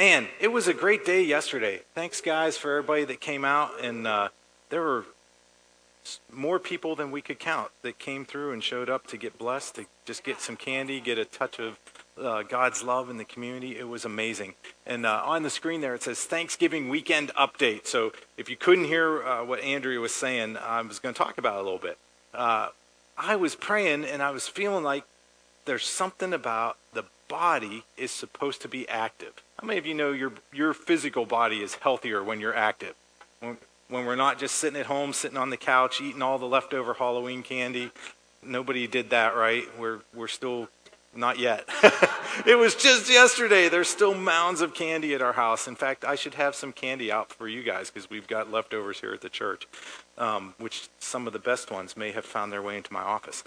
Man, it was a great day yesterday. Thanks, guys, for everybody that came out. And uh, there were more people than we could count that came through and showed up to get blessed, to just get some candy, get a touch of uh, God's love in the community. It was amazing. And uh, on the screen there, it says Thanksgiving weekend update. So if you couldn't hear uh, what Andrea was saying, I was going to talk about it a little bit. Uh, I was praying and I was feeling like there's something about body is supposed to be active. How many of you know your your physical body is healthier when you're active? When, when we're not just sitting at home, sitting on the couch, eating all the leftover Halloween candy. Nobody did that, right? We're we're still not yet. it was just yesterday. There's still mounds of candy at our house. In fact, I should have some candy out for you guys because we've got leftovers here at the church, um, which some of the best ones may have found their way into my office.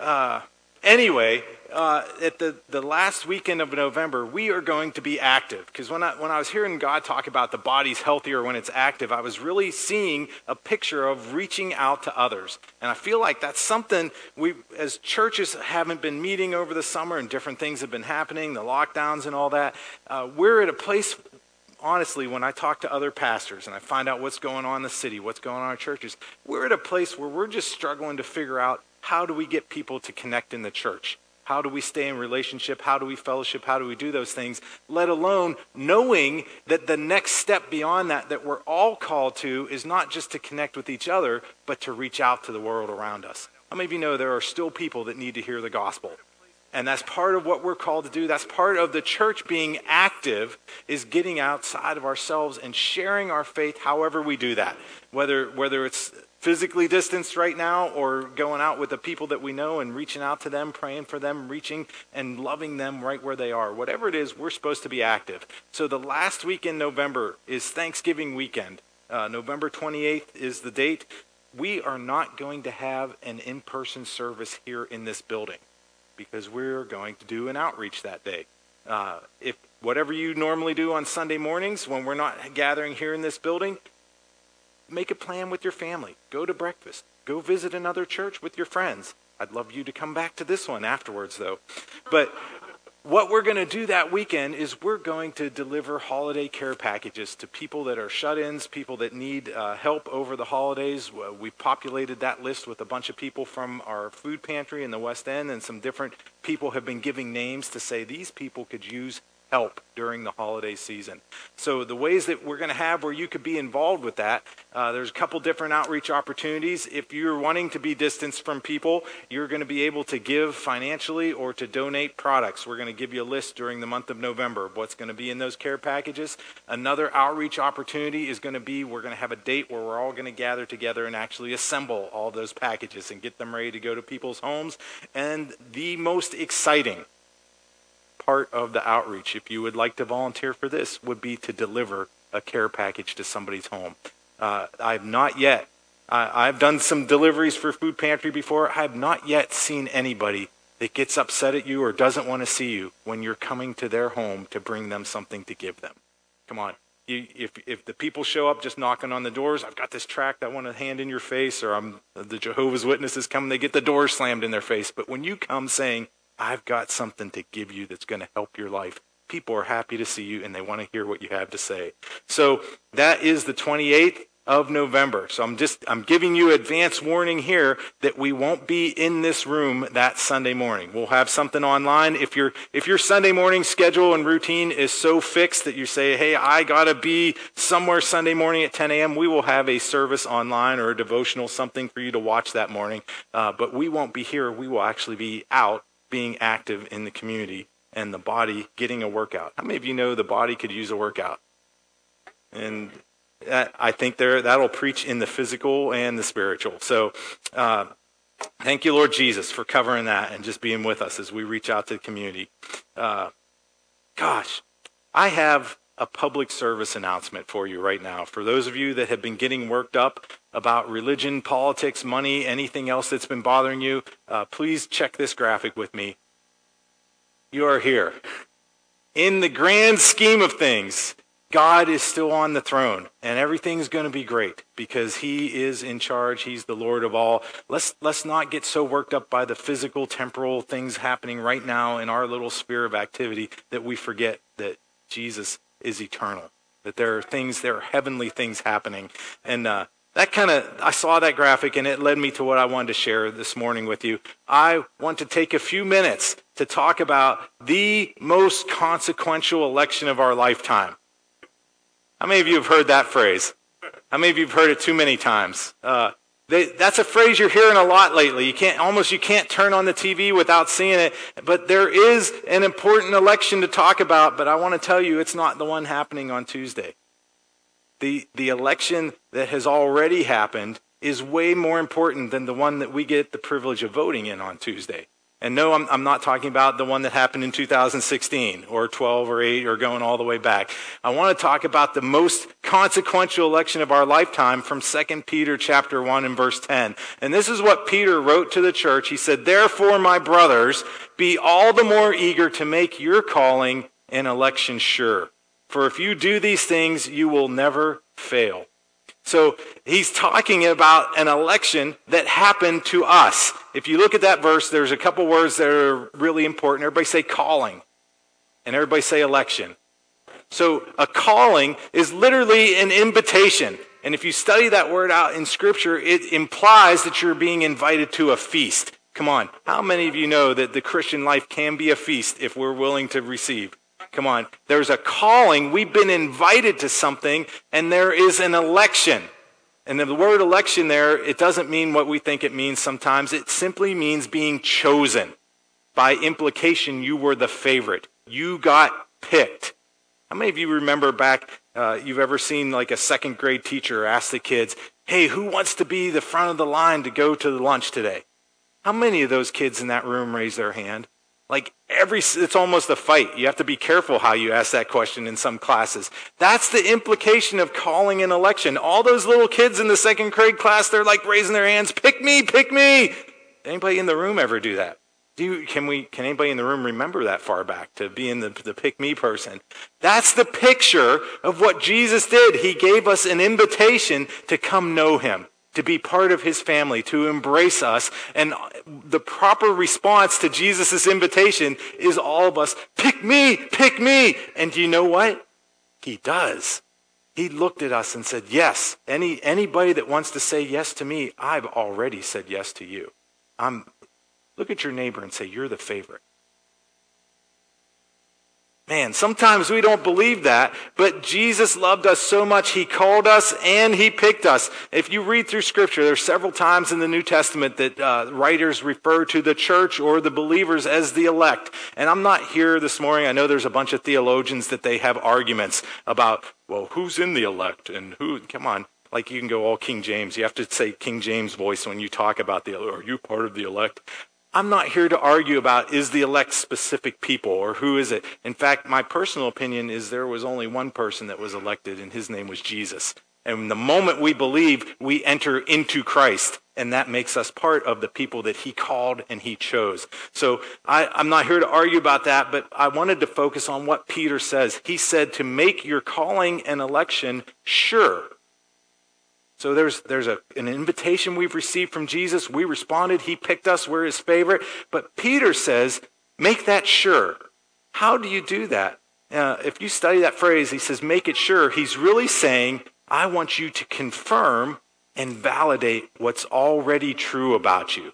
Uh, anyway, uh, at the, the last weekend of November, we are going to be active. Because when I, when I was hearing God talk about the body's healthier when it's active, I was really seeing a picture of reaching out to others. And I feel like that's something we, as churches, haven't been meeting over the summer and different things have been happening, the lockdowns and all that. Uh, we're at a place honestly, when I talk to other pastors and I find out what's going on in the city, what's going on in our churches, we're at a place where we're just struggling to figure out how do we get people to connect in the church? How do we stay in relationship? How do we fellowship? How do we do those things? Let alone knowing that the next step beyond that, that we're all called to, is not just to connect with each other, but to reach out to the world around us. How many of you know there are still people that need to hear the gospel? And that's part of what we're called to do. That's part of the church being active is getting outside of ourselves and sharing our faith however we do that. Whether whether it's physically distanced right now or going out with the people that we know and reaching out to them, praying for them, reaching and loving them right where they are. Whatever it is, we're supposed to be active. So the last week in November is Thanksgiving weekend. Uh, November 28th is the date. We are not going to have an in person service here in this building because we're going to do an outreach that day. Uh, if whatever you normally do on Sunday mornings when we're not gathering here in this building, make a plan with your family. Go to breakfast. Go visit another church with your friends. I'd love you to come back to this one afterwards, though. But what we're going to do that weekend is we're going to deliver holiday care packages to people that are shut ins, people that need uh, help over the holidays. We populated that list with a bunch of people from our food pantry in the West End, and some different people have been giving names to say these people could use help during the holiday season. So, the ways that we're going to have where you could be involved with that, uh, there's a couple different outreach opportunities. If you're wanting to be distanced from people, you're going to be able to give financially or to donate products. We're going to give you a list during the month of November of what's going to be in those care packages. Another outreach opportunity is going to be we're going to have a date where we're all going to gather together and actually assemble all those packages and get them ready to go to people's homes. And the most exciting, part of the outreach, if you would like to volunteer for this, would be to deliver a care package to somebody's home. Uh, I've not yet, I, I've done some deliveries for Food Pantry before. I have not yet seen anybody that gets upset at you or doesn't want to see you when you're coming to their home to bring them something to give them. Come on. You, if, if the people show up just knocking on the doors, I've got this tract I want to hand in your face, or I'm the Jehovah's Witnesses come, and they get the door slammed in their face. But when you come saying, I've got something to give you that's going to help your life. People are happy to see you and they want to hear what you have to say. So that is the 28th of November. So I'm just I'm giving you advance warning here that we won't be in this room that Sunday morning. We'll have something online. If your if your Sunday morning schedule and routine is so fixed that you say, "Hey, I got to be somewhere Sunday morning at 10 a.m.," we will have a service online or a devotional, something for you to watch that morning. Uh, but we won't be here. We will actually be out being active in the community and the body getting a workout. How many of you know the body could use a workout? And that, I think there that'll preach in the physical and the spiritual. So, uh, thank you, Lord Jesus, for covering that and just being with us as we reach out to the community. Uh, gosh, I have a public service announcement for you right now. For those of you that have been getting worked up about religion, politics, money, anything else that's been bothering you, uh, please check this graphic with me. You are here. In the grand scheme of things, God is still on the throne and everything's going to be great because he is in charge. He's the Lord of all. Let's, let's not get so worked up by the physical, temporal things happening right now in our little sphere of activity that we forget that Jesus is eternal, that there are things, there are heavenly things happening. And uh, that kind of, I saw that graphic and it led me to what I wanted to share this morning with you. I want to take a few minutes to talk about the most consequential election of our lifetime. How many of you have heard that phrase? How many of you have heard it too many times? Uh, they, that's a phrase you're hearing a lot lately. You can't almost you can't turn on the TV without seeing it. But there is an important election to talk about. But I want to tell you, it's not the one happening on Tuesday. The the election that has already happened is way more important than the one that we get the privilege of voting in on Tuesday. And no, I'm, I'm, not talking about the one that happened in 2016 or 12 or 8 or going all the way back. I want to talk about the most consequential election of our lifetime from 2 Peter chapter 1 and verse 10. And this is what Peter wrote to the church. He said, Therefore, my brothers, be all the more eager to make your calling and election sure. For if you do these things, you will never fail. So he's talking about an election that happened to us. If you look at that verse, there's a couple words that are really important. Everybody say calling, and everybody say election. So a calling is literally an invitation. And if you study that word out in Scripture, it implies that you're being invited to a feast. Come on. How many of you know that the Christian life can be a feast if we're willing to receive? Come on. There's a calling. We've been invited to something, and there is an election. And the word election there, it doesn't mean what we think it means sometimes. It simply means being chosen. By implication, you were the favorite. You got picked. How many of you remember back, uh, you've ever seen like a second grade teacher ask the kids, hey, who wants to be the front of the line to go to the lunch today? How many of those kids in that room raise their hand? Like every, it's almost a fight. You have to be careful how you ask that question in some classes. That's the implication of calling an election. All those little kids in the second grade class, they're like raising their hands, pick me, pick me. Anybody in the room ever do that? Do you, can we, can anybody in the room remember that far back to being the, the pick me person? That's the picture of what Jesus did. He gave us an invitation to come know him to be part of his family, to embrace us. And the proper response to Jesus' invitation is all of us, pick me, pick me. And do you know what? He does. He looked at us and said, yes, any, anybody that wants to say yes to me, I've already said yes to you. I'm, look at your neighbor and say, you're the favorite. Man, sometimes we don't believe that, but Jesus loved us so much, he called us and he picked us. If you read through scripture, there's several times in the New Testament that uh, writers refer to the church or the believers as the elect. And I'm not here this morning. I know there's a bunch of theologians that they have arguments about, well, who's in the elect and who, come on. Like you can go all King James. You have to say King James voice when you talk about the, are you part of the elect? I'm not here to argue about is the elect specific people or who is it. In fact, my personal opinion is there was only one person that was elected, and his name was Jesus. And the moment we believe, we enter into Christ, and that makes us part of the people that he called and he chose. So I, am not here to argue about that, but I wanted to focus on what Peter says. He said to make your calling and election sure. So there's, there's a, an invitation we've received from Jesus. We responded. He picked us. We're his favorite. But Peter says, make that sure. How do you do that? Uh, if you study that phrase, he says, make it sure. He's really saying, I want you to confirm and validate what's already true about you.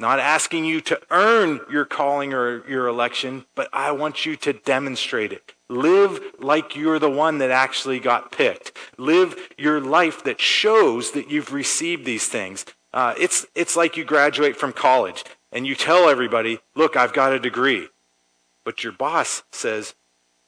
Not asking you to earn your calling or your election, but I want you to demonstrate it. Live like you're the one that actually got picked. Live your life that shows that you've received these things. Uh, it's, it's like you graduate from college and you tell everybody, look, I've got a degree. But your boss says,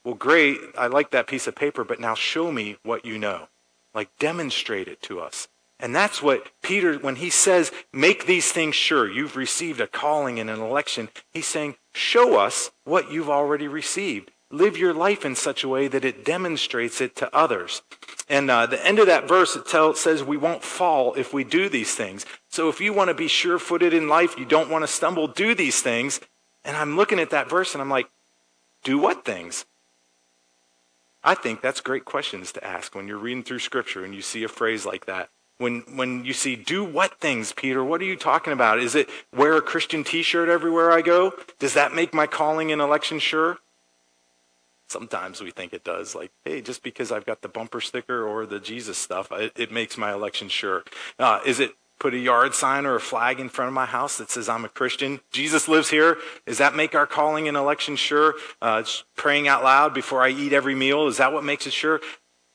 well, great, I like that piece of paper, but now show me what you know. Like, demonstrate it to us. And that's what Peter, when he says, make these things sure, you've received a calling and an election, he's saying, show us what you've already received. Live your life in such a way that it demonstrates it to others. And uh, the end of that verse, it tell, says we won't fall if we do these things. So if you want to be sure footed in life, you don't want to stumble, do these things. And I'm looking at that verse and I'm like, do what things? I think that's great questions to ask when you're reading through scripture and you see a phrase like that. When, when you see, do what things, Peter? What are you talking about? Is it wear a Christian t shirt everywhere I go? Does that make my calling and election sure? Sometimes we think it does. Like, hey, just because I've got the bumper sticker or the Jesus stuff, it, it makes my election sure. Uh, is it put a yard sign or a flag in front of my house that says I'm a Christian? Jesus lives here. Does that make our calling and election sure? Uh, praying out loud before I eat every meal, is that what makes it sure?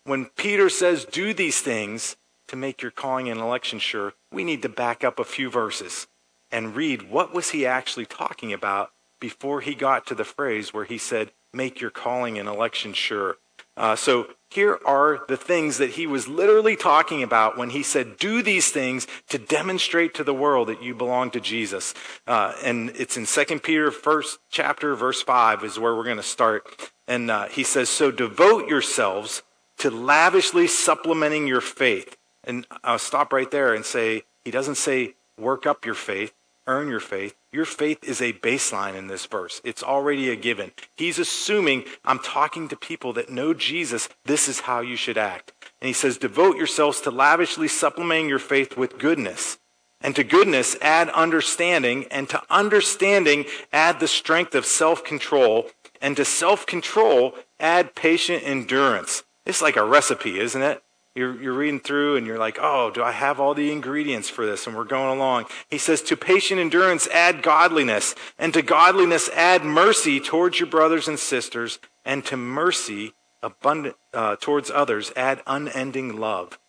When Peter says, do these things to make your calling and election sure, we need to back up a few verses and read what was he actually talking about before he got to the phrase where he said, make your calling and election sure. Uh, so here are the things that he was literally talking about when he said, do these things to demonstrate to the world that you belong to Jesus. Uh, and it's in 2 Peter, first chapter, verse 5 is where we're going to start. And uh, he says, so devote yourselves to lavishly supplementing your faith. And I'll stop right there and say, he doesn't say work up your faith, earn your faith. Your faith is a baseline in this verse. It's already a given. He's assuming I'm talking to people that know Jesus. This is how you should act. And he says, devote yourselves to lavishly supplementing your faith with goodness. And to goodness, add understanding. And to understanding, add the strength of self-control. And to self-control, add patient endurance. It's like a recipe, isn't it? You're, you're reading through and you're like, oh, do I have all the ingredients for this? And we're going along. He says, to patient endurance, add godliness. And to godliness, add mercy towards your brothers and sisters. And to mercy, abundant, uh, towards others, add unending love.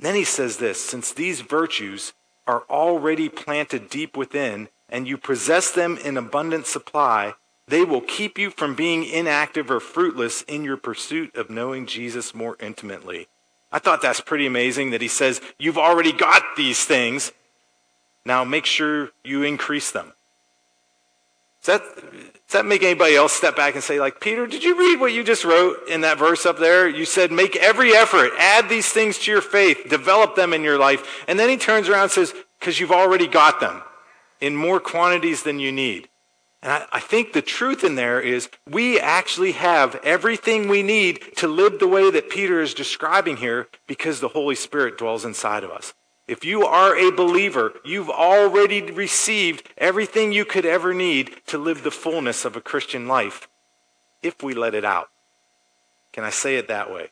Then he says this, since these virtues are already planted deep within, and you possess them in abundant supply, they will keep you from being inactive or fruitless in your pursuit of knowing Jesus more intimately. I thought that's pretty amazing that he says, You've already got these things. Now make sure you increase them. Does that, does that make anybody else step back and say, like, Peter, did you read what you just wrote in that verse up there? You said, make every effort, add these things to your faith, develop them in your life. And then he turns around and says, because you've already got them in more quantities than you need. And I, I, think the truth in there is we actually have everything we need to live the way that Peter is describing here because the Holy Spirit dwells inside of us. If you are a believer, you've already received everything you could ever need to live the fullness of a Christian life if we let it out. Can I say it that way?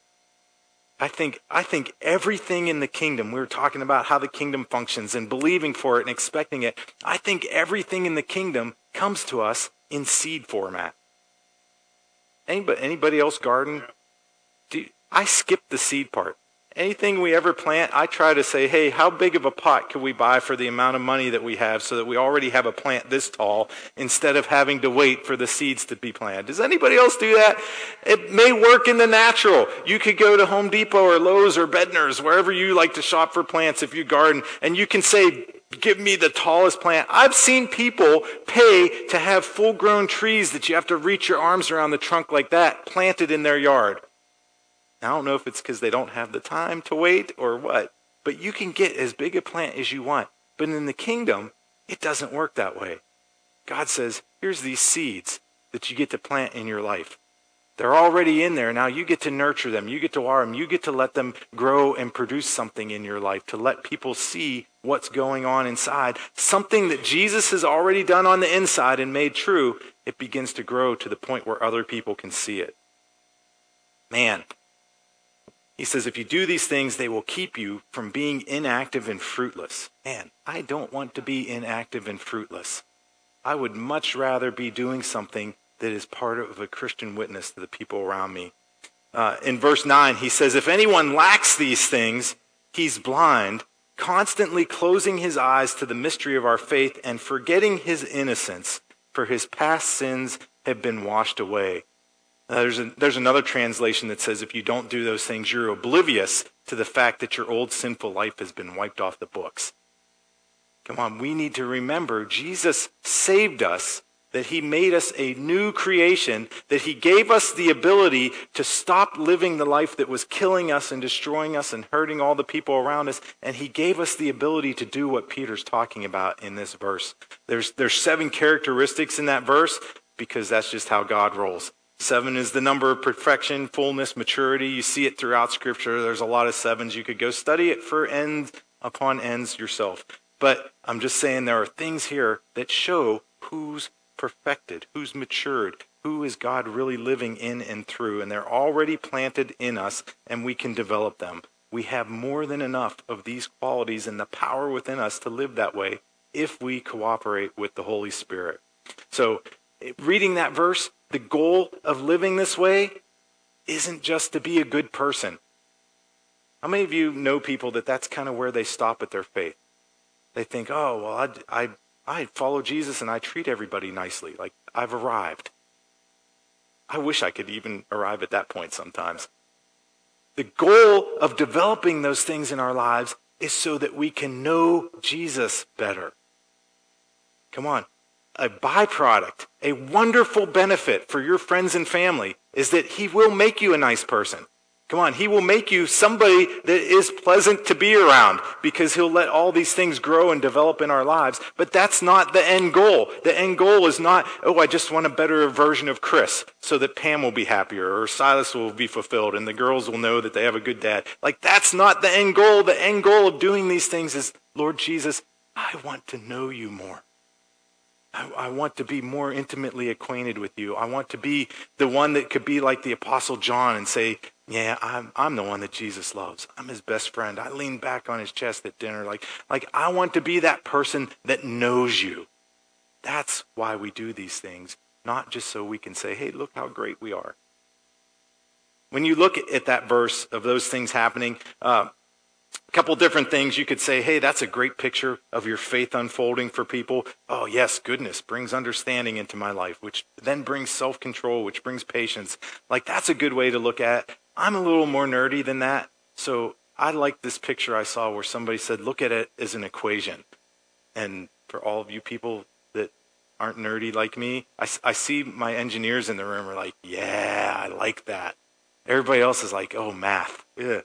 I think, I think everything in the kingdom, we were talking about how the kingdom functions and believing for it and expecting it. I think everything in the kingdom comes to us in seed format. Anybody, anybody else garden? Do, I skip the seed part. Anything we ever plant, I try to say, hey, how big of a pot can we buy for the amount of money that we have so that we already have a plant this tall instead of having to wait for the seeds to be planted? Does anybody else do that? It may work in the natural. You could go to Home Depot or Lowe's or Bednar's, wherever you like to shop for plants if you garden, and you can say, give me the tallest plant. I've seen people pay to have full grown trees that you have to reach your arms around the trunk like that planted in their yard. I don't know if it's because they don't have the time to wait or what, but you can get as big a plant as you want. But in the kingdom, it doesn't work that way. God says, here's these seeds that you get to plant in your life. They're already in there. Now you get to nurture them. You get to water them. You get to let them grow and produce something in your life, to let people see what's going on inside. Something that Jesus has already done on the inside and made true, it begins to grow to the point where other people can see it. Man, he says, if you do these things, they will keep you from being inactive and fruitless. Man, I don't want to be inactive and fruitless. I would much rather be doing something that is part of a Christian witness to the people around me. Uh, in verse 9, he says, If anyone lacks these things, he's blind, constantly closing his eyes to the mystery of our faith and forgetting his innocence, for his past sins have been washed away. Uh, there's, a, there's another translation that says, If you don't do those things, you're oblivious to the fact that your old sinful life has been wiped off the books. Come on, we need to remember Jesus saved us that he made us a new creation, that he gave us the ability to stop living the life that was killing us and destroying us and hurting all the people around us, and he gave us the ability to do what Peter's talking about in this verse. There's, there's seven characteristics in that verse because that's just how God rolls. Seven is the number of perfection, fullness, maturity. You see it throughout Scripture. There's a lot of sevens. You could go study it for ends upon ends yourself. But I'm just saying there are things here that show who's perfected, who's matured, who is God really living in and through? And they're already planted in us, and we can develop them. We have more than enough of these qualities and the power within us to live that way if we cooperate with the Holy Spirit. So, reading that verse, the goal of living this way isn't just to be a good person. How many of you know people that that's kind of where they stop at their faith? They think, oh, well, I, I, I follow Jesus and I treat everybody nicely. Like, I've arrived. I wish I could even arrive at that point sometimes. The goal of developing those things in our lives is so that we can know Jesus better. Come on. A byproduct, a wonderful benefit for your friends and family is that he will make you a nice person. Come on, he will make you somebody that is pleasant to be around because he'll let all these things grow and develop in our lives. But that's not the end goal. The end goal is not, oh, I just want a better version of Chris so that Pam will be happier or Silas will be fulfilled and the girls will know that they have a good dad. Like that's not the end goal. The end goal of doing these things is, Lord Jesus, I want to know you more. I, I, want to be more intimately acquainted with you. I want to be the one that could be like the Apostle John and say, Yeah, I'm, I'm the one that Jesus loves. I'm his best friend. I lean back on his chest at dinner. Like, like, I want to be that person that knows you. That's why we do these things, not just so we can say, Hey, look how great we are. When you look at that verse of those things happening, uh, a couple different things you could say, hey, that's a great picture of your faith unfolding for people. Oh, yes, goodness brings understanding into my life, which then brings self control, which brings patience. Like, that's a good way to look at. I'm a little more nerdy than that. So I like this picture I saw where somebody said, look at it as an equation. And for all of you people that aren't nerdy like me, I, I see my engineers in the room are like, yeah, I like that. Everybody else is like, oh, math. Yeah.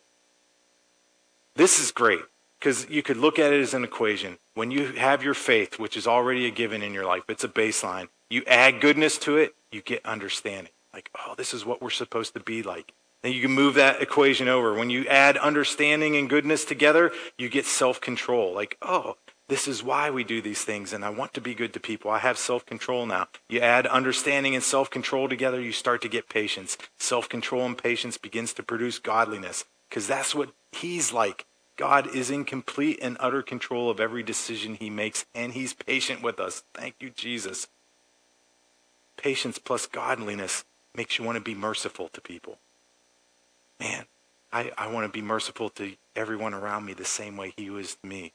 This is great because you could look at it as an equation. When you have your faith, which is already a given in your life, it's a baseline. You add goodness to it, you get understanding. Like, oh, this is what we're supposed to be like. Then you can move that equation over. When you add understanding and goodness together, you get self control. Like, oh, this is why we do these things, and I want to be good to people. I have self control now. You add understanding and self control together, you start to get patience. Self control and patience begins to produce godliness because that's what he's like. God is in complete and utter control of every decision he makes, and he's patient with us. Thank you, Jesus. Patience plus godliness makes you want to be merciful to people. Man, I, I want to be merciful to everyone around me the same way he was to me.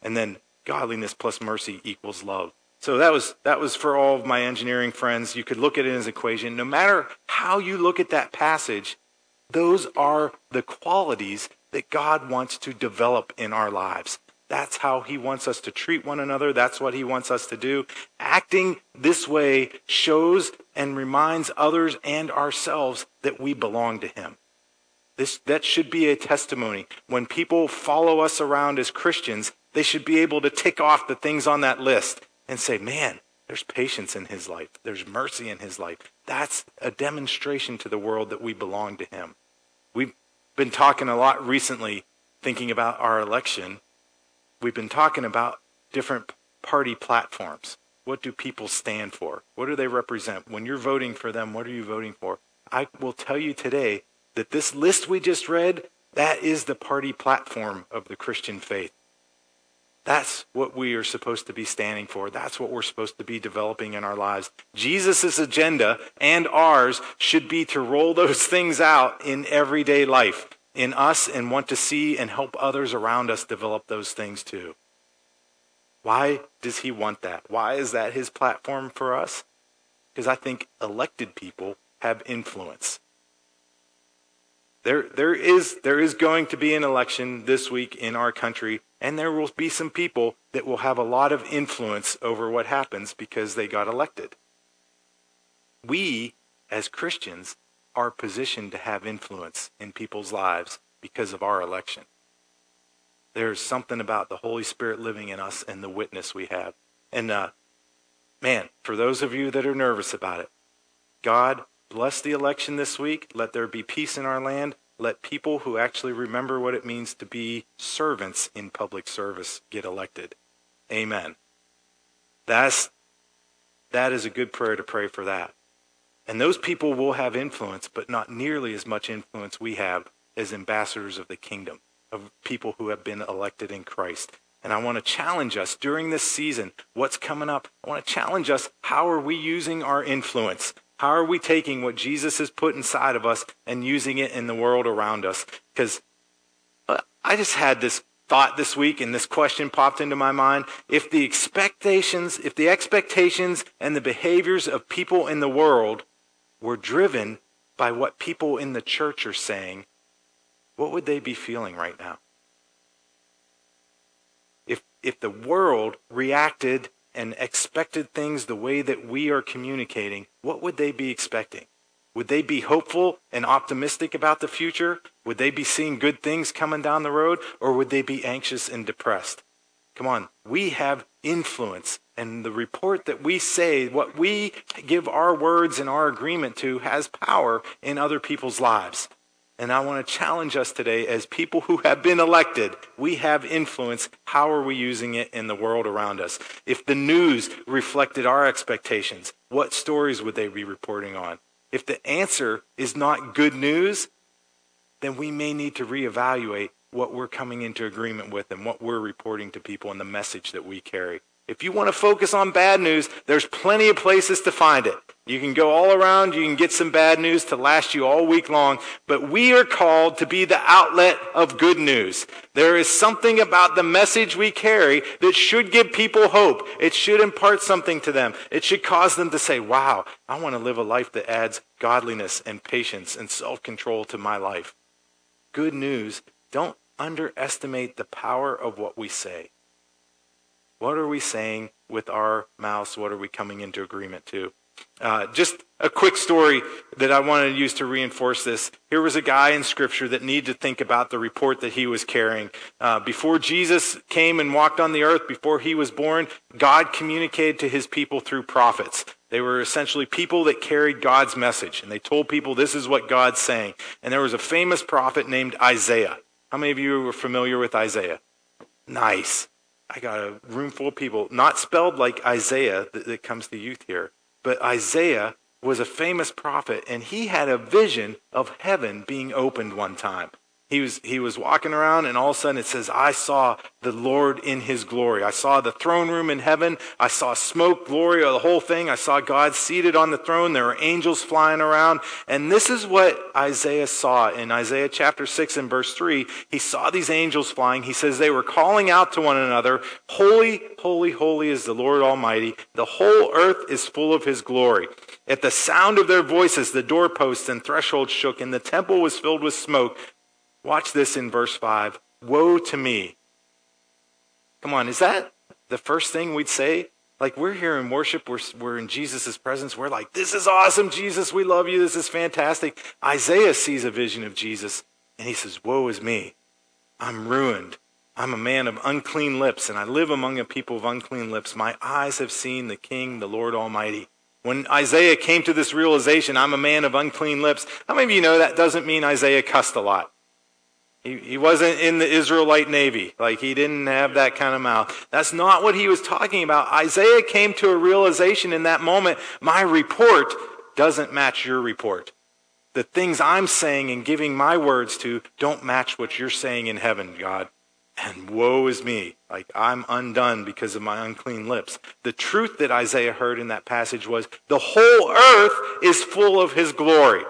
And then godliness plus mercy equals love. So that was that was for all of my engineering friends. You could look at it as an equation. No matter how you look at that passage, those are the qualities that God wants to develop in our lives. That's how he wants us to treat one another. That's what he wants us to do. Acting this way shows and reminds others and ourselves that we belong to him. This, that should be a testimony. When people follow us around as Christians, they should be able to tick off the things on that list and say, man, there's patience in his life. There's mercy in his life. That's a demonstration to the world that we belong to him. We've been talking a lot recently, thinking about our election. We've been talking about different party platforms. What do people stand for? What do they represent? When you're voting for them, what are you voting for? I will tell you today that this list we just read, that is the party platform of the Christian faith. That's what we are supposed to be standing for. That's what we're supposed to be developing in our lives. Jesus' agenda and ours should be to roll those things out in everyday life in us and want to see and help others around us develop those things too. Why does he want that? Why is that his platform for us? Because I think elected people have influence. There, there, is, there is going to be an election this week in our country and there will be some people that will have a lot of influence over what happens because they got elected. We, as Christians, are positioned to have influence in people's lives because of our election. There's something about the Holy Spirit living in us and the witness we have. And uh, man, for those of you that are nervous about it, God bless the election this week. Let there be peace in our land. Let people who actually remember what it means to be servants in public service get elected. Amen. That's, that is a good prayer to pray for that. And those people will have influence, but not nearly as much influence we have as ambassadors of the kingdom, of people who have been elected in Christ. And I want to challenge us during this season, what's coming up? I want to challenge us, how are we using our influence? How are we taking what Jesus has put inside of us and using it in the world around us? Because uh, I just had this thought this week and this question popped into my mind. If the expectations, if the expectations and the behaviors of people in the world were driven by what people in the church are saying, what would they be feeling right now? If, if the world reacted and expected things the way that we are communicating, what would they be expecting? Would they be hopeful and optimistic about the future? Would they be seeing good things coming down the road? Or would they be anxious and depressed? Come on, we have influence. And the report that we say, what we give our words and our agreement to, has power in other people's lives. And I want to challenge us today as people who have been elected. We have influence. How are we using it in the world around us? If the news reflected our expectations, what stories would they be reporting on? If the answer is not good news, then we may need to reevaluate what we're coming into agreement with and what we're reporting to people and the message that we carry. If you want to focus on bad news, there's plenty of places to find it. You can go all around, you can get some bad news to last you all week long, but we are called to be the outlet of good news. There is something about the message we carry that should give people hope. It should impart something to them. It should cause them to say, wow, I want to live a life that adds godliness and patience and self-control to my life. Good news. Don't underestimate the power of what we say. What are we saying with our mouths? What are we coming into agreement to? Uh, just a quick story that I wanted to use to reinforce this. Here was a guy in Scripture that needed to think about the report that he was carrying. Uh, before Jesus came and walked on the earth, before he was born, God communicated to his people through prophets. They were essentially people that carried God's message, and they told people this is what God's saying. And there was a famous prophet named Isaiah. How many of you are familiar with Isaiah? Nice. I got a room full of people, not spelled like Isaiah that, that comes to youth here, but Isaiah was a famous prophet, and he had a vision of heaven being opened one time. He was, he was walking around, and all of a sudden it says, I saw the Lord in his glory. I saw the throne room in heaven. I saw smoke, glory of the whole thing. I saw God seated on the throne. There were angels flying around. And this is what Isaiah saw in Isaiah chapter 6 and verse 3. He saw these angels flying. He says they were calling out to one another, Holy, holy, holy is the Lord Almighty. The whole earth is full of his glory. At the sound of their voices, the doorposts and thresholds shook, and the temple was filled with smoke. Watch this in verse 5. Woe to me. Come on, is that the first thing we'd say? Like we're here in worship, we're, we're in Jesus' presence. We're like, this is awesome, Jesus. We love you. This is fantastic. Isaiah sees a vision of Jesus and he says, Woe is me. I'm ruined. I'm a man of unclean lips, and I live among a people of unclean lips. My eyes have seen the King, the Lord Almighty. When Isaiah came to this realization, I'm a man of unclean lips, how many of you know that doesn't mean Isaiah cussed a lot? He, wasn't in the Israelite Navy. Like, he didn't have that kind of mouth. That's not what he was talking about. Isaiah came to a realization in that moment my report doesn't match your report. The things I'm saying and giving my words to don't match what you're saying in heaven, God. And woe is me. Like, I'm undone because of my unclean lips. The truth that Isaiah heard in that passage was the whole earth is full of his glory.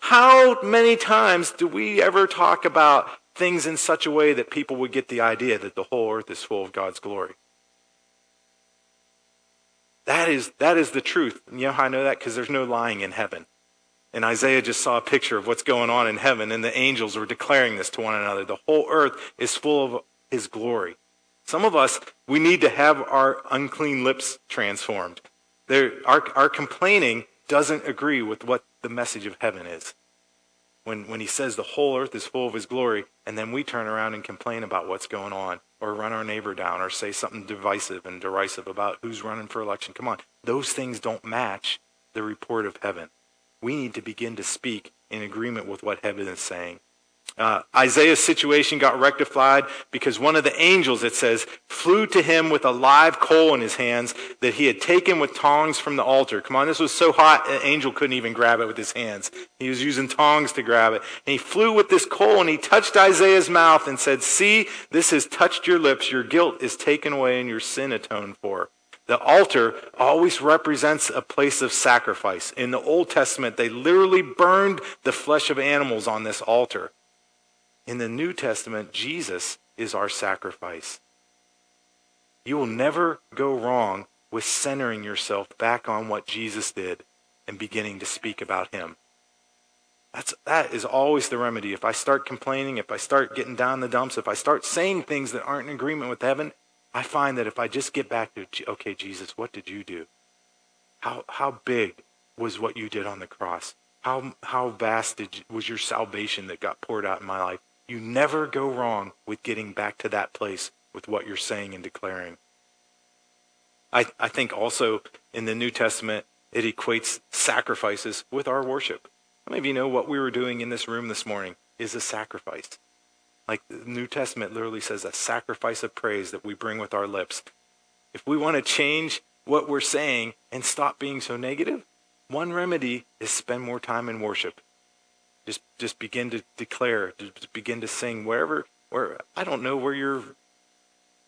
How many times do we ever talk about things in such a way that people would get the idea that the whole earth is full of God's glory? That is, that is the truth. And you know how I know that? Because there's no lying in heaven. And Isaiah just saw a picture of what's going on in heaven, and the angels were declaring this to one another. The whole earth is full of his glory. Some of us, we need to have our unclean lips transformed. our, our complaining doesn't agree with what the message of heaven is. When, when he says the whole earth is full of his glory, and then we turn around and complain about what's going on, or run our neighbor down, or say something divisive and derisive about who's running for election. Come on. Those things don't match the report of heaven. We need to begin to speak in agreement with what heaven is saying. Uh, Isaiah's situation got rectified because one of the angels, it says, flew to him with a live coal in his hands that he had taken with tongs from the altar. Come on, this was so hot, an angel couldn't even grab it with his hands. He was using tongs to grab it. And he flew with this coal and he touched Isaiah's mouth and said, See, this has touched your lips. Your guilt is taken away and your sin atoned for. The altar always represents a place of sacrifice. In the Old Testament, they literally burned the flesh of animals on this altar. In the New Testament, Jesus is our sacrifice. You will never go wrong with centering yourself back on what Jesus did and beginning to speak about him. That's, that is always the remedy. If I start complaining, if I start getting down the dumps, if I start saying things that aren't in agreement with heaven, I find that if I just get back to, okay, Jesus, what did you do? How, how big was what you did on the cross? How, how vast did, was your salvation that got poured out in my life? You never go wrong with getting back to that place with what you're saying and declaring. I, I think also in the New Testament, it equates sacrifices with our worship. How many of you know what we were doing in this room this morning is a sacrifice? Like the New Testament literally says, a sacrifice of praise that we bring with our lips. If we want to change what we're saying and stop being so negative, one remedy is spend more time in worship. Just just begin to declare, just begin to sing wherever where I don't know where your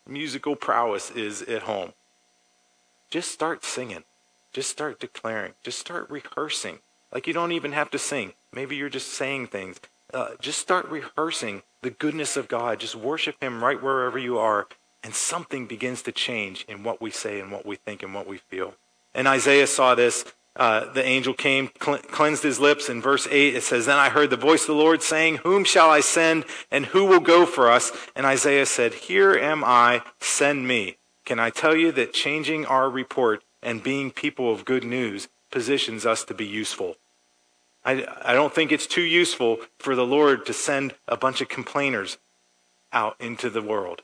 musical prowess is at home. Just start singing. Just start declaring. Just start rehearsing. Like you don't even have to sing. Maybe you're just saying things. Uh, just start rehearsing the goodness of God. Just worship Him right wherever you are, and something begins to change in what we say and what we think and what we feel. And Isaiah saw this uh, the angel came, cleansed his lips. In verse 8, it says, Then I heard the voice of the Lord saying, Whom shall I send, and who will go for us? And Isaiah said, Here am I, send me. Can I tell you that changing our report and being people of good news positions us to be useful? I, I don't think it's too useful for the Lord to send a bunch of complainers out into the world.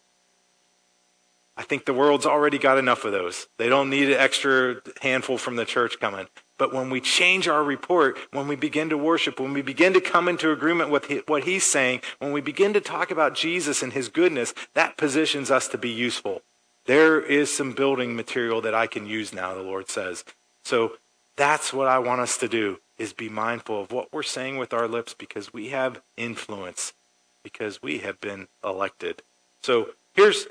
I think the world's already got enough of those. They don't need an extra handful from the church coming. But when we change our report, when we begin to worship, when we begin to come into agreement with what he's saying, when we begin to talk about Jesus and his goodness, that positions us to be useful. There is some building material that I can use now, the Lord says. So that's what I want us to do is be mindful of what we're saying with our lips because we have influence, because we have been elected. So here's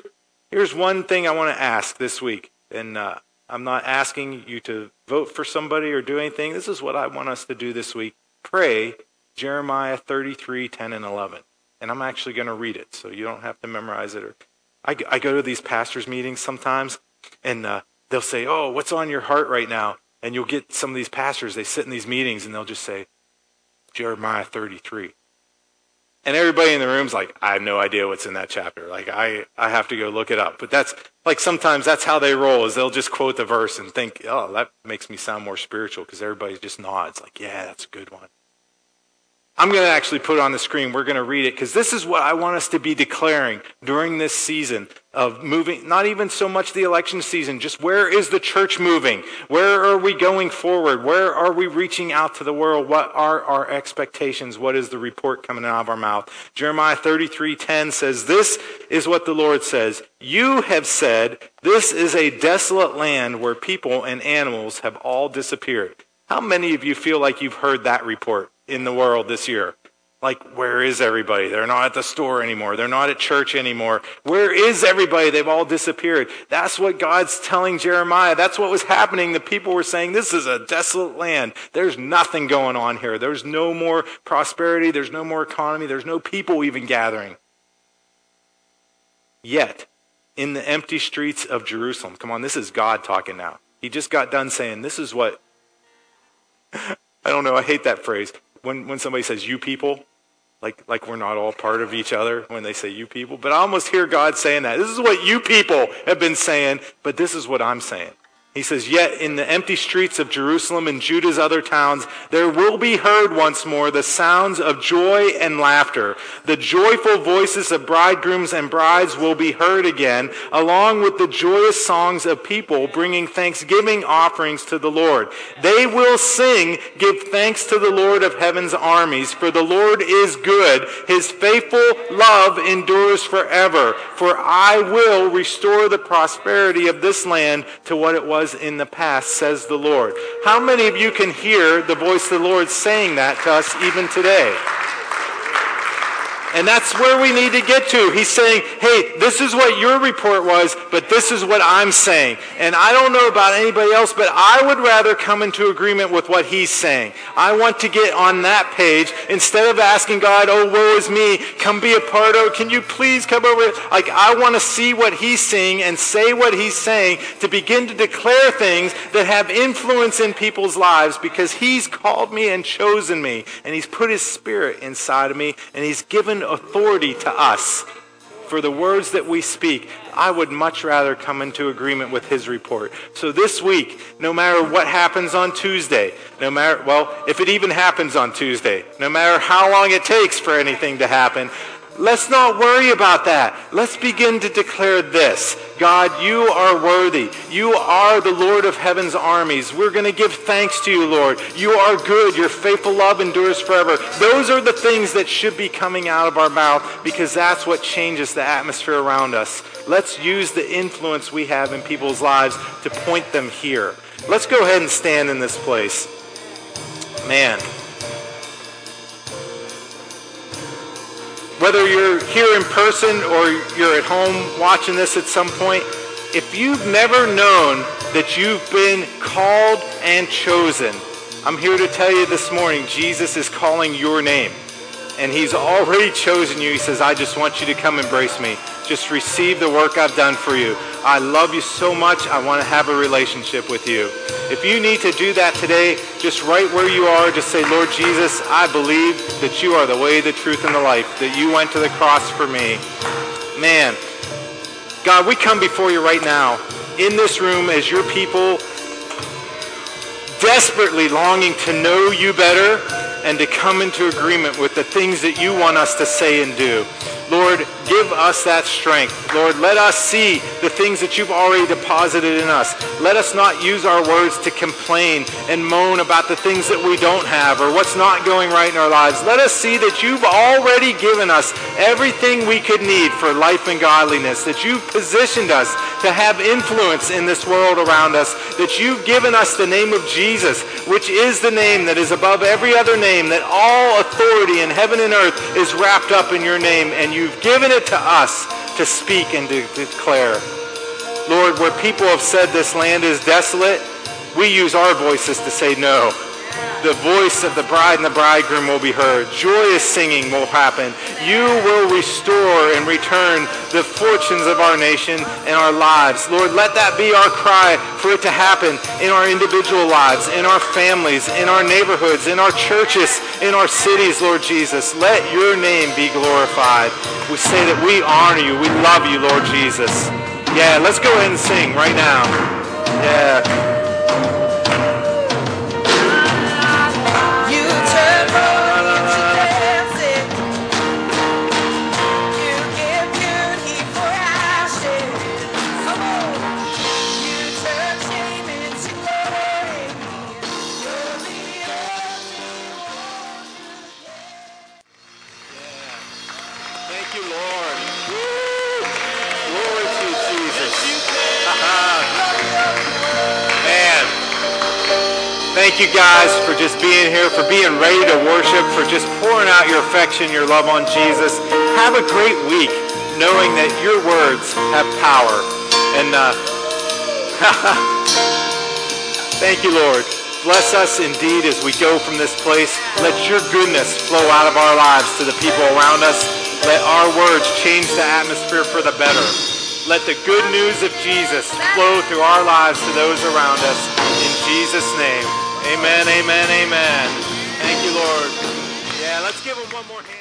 Here's one thing I want to ask this week, and uh, I'm not asking you to vote for somebody or do anything. This is what I want us to do this week. Pray Jeremiah 33, 10, and 11. And I'm actually going to read it, so you don't have to memorize it. Or I, I go to these pastors' meetings sometimes, and uh, they'll say, oh, what's on your heart right now? And you'll get some of these pastors, they sit in these meetings, and they'll just say, Jeremiah 33 and everybody in the room's like, I have no idea what's in that chapter. Like, I, I have to go look it up. But that's, like, sometimes that's how they roll, is they'll just quote the verse and think, oh, that makes me sound more spiritual because everybody just nods, like, yeah, that's a good one. I'm going to actually put it on the screen. We're going to read it because this is what I want us to be declaring during this season of moving, not even so much the election season, just where is the church moving? Where are we going forward? Where are we reaching out to the world? What are our expectations? What is the report coming out of our mouth? Jeremiah 33:10 says, "This is what the Lord says: You have said, this is a desolate land where people and animals have all disappeared." How many of you feel like you've heard that report? In the world this year. Like, where is everybody? They're not at the store anymore. They're not at church anymore. Where is everybody? They've all disappeared. That's what God's telling Jeremiah. That's what was happening. The people were saying, this is a desolate land. There's nothing going on here. There's no more prosperity. There's no more economy. There's no people even gathering. Yet, in the empty streets of Jerusalem, come on, this is God talking now. He just got done saying, this is what, I don't know, I hate that phrase when, when somebody says you people, like, like we're not all part of each other when they say you people, but I almost hear God saying that. This is what you people have been saying, but this is what I'm saying. He says, Yet in the empty streets of Jerusalem and Judah's other towns, there will be heard once more the sounds of joy and laughter. The joyful voices of bridegrooms and brides will be heard again, along with the joyous songs of people bringing thanksgiving offerings to the Lord. They will sing, Give thanks to the Lord of heaven's armies, for the Lord is good. His faithful love endures forever. For I will restore the prosperity of this land to what it was in the past, says the Lord. How many of you can hear the voice of the Lord saying that to us even today? And that's where we need to get to. He's saying, hey, this is what your report was, but this is what I'm saying. And I don't know about anybody else, but I would rather come into agreement with what he's saying. I want to get on that page instead of asking God, oh, woe is me, come be a part of, it. can you please come over? Like, I want to see what he's saying and say what he's saying to begin to declare things that have influence in people's lives because he's called me and chosen me. And he's put his spirit inside of me and he's given authority to us for the words that we speak, I would much rather come into agreement with his report. So this week, no matter what happens on Tuesday, no matter, well, if it even happens on Tuesday, no matter how long it takes for anything to happen, Let's not worry about that. Let's begin to declare this. God, you are worthy. You are the Lord of heaven's armies. We're going to give thanks to you, Lord. You are good. Your faithful love endures forever. Those are the things that should be coming out of our mouth because that's what changes the atmosphere around us. Let's use the influence we have in people's lives to point them here. Let's go ahead and stand in this place. Man. Whether you're here in person or you're at home watching this at some point, if you've never known that you've been called and chosen, I'm here to tell you this morning, Jesus is calling your name. And he's already chosen you. He says, I just want you to come embrace me. Just receive the work I've done for you. I love you so much. I want to have a relationship with you. If you need to do that today, just right where you are, just say, Lord Jesus, I believe that you are the way, the truth, and the life, that you went to the cross for me. Man, God, we come before you right now in this room as your people, desperately longing to know you better and to come into agreement with the things that you want us to say and do. Lord, give us that strength. Lord, let us see the things that you've already deposited in us. Let us not use our words to complain and moan about the things that we don't have or what's not going right in our lives. Let us see that you've already given us everything we could need for life and godliness, that you've positioned us to have influence in this world around us, that you've given us the name of Jesus, which is the name that is above every other name, that all authority in heaven and earth is wrapped up in your name, and you've given it to us to speak and to declare. Lord, where people have said this land is desolate, we use our voices to say no the voice of the bride and the bridegroom will be heard. Joyous singing will happen. You will restore and return the fortunes of our nation and our lives. Lord, let that be our cry for it to happen in our individual lives, in our families, in our neighborhoods, in our churches, in our cities, Lord Jesus. Let your name be glorified. We say that we honor you. We love you, Lord Jesus. Yeah, let's go ahead and sing right now. Yeah. For being ready to worship, for just pouring out your affection, your love on Jesus. Have a great week knowing that your words have power. And uh, thank you, Lord. Bless us indeed as we go from this place. Let your goodness flow out of our lives to the people around us. Let our words change the atmosphere for the better. Let the good news of Jesus flow through our lives to those around us. In Jesus' name. Amen, amen, amen. Thank you, Lord. Yeah, let's give him one more hand.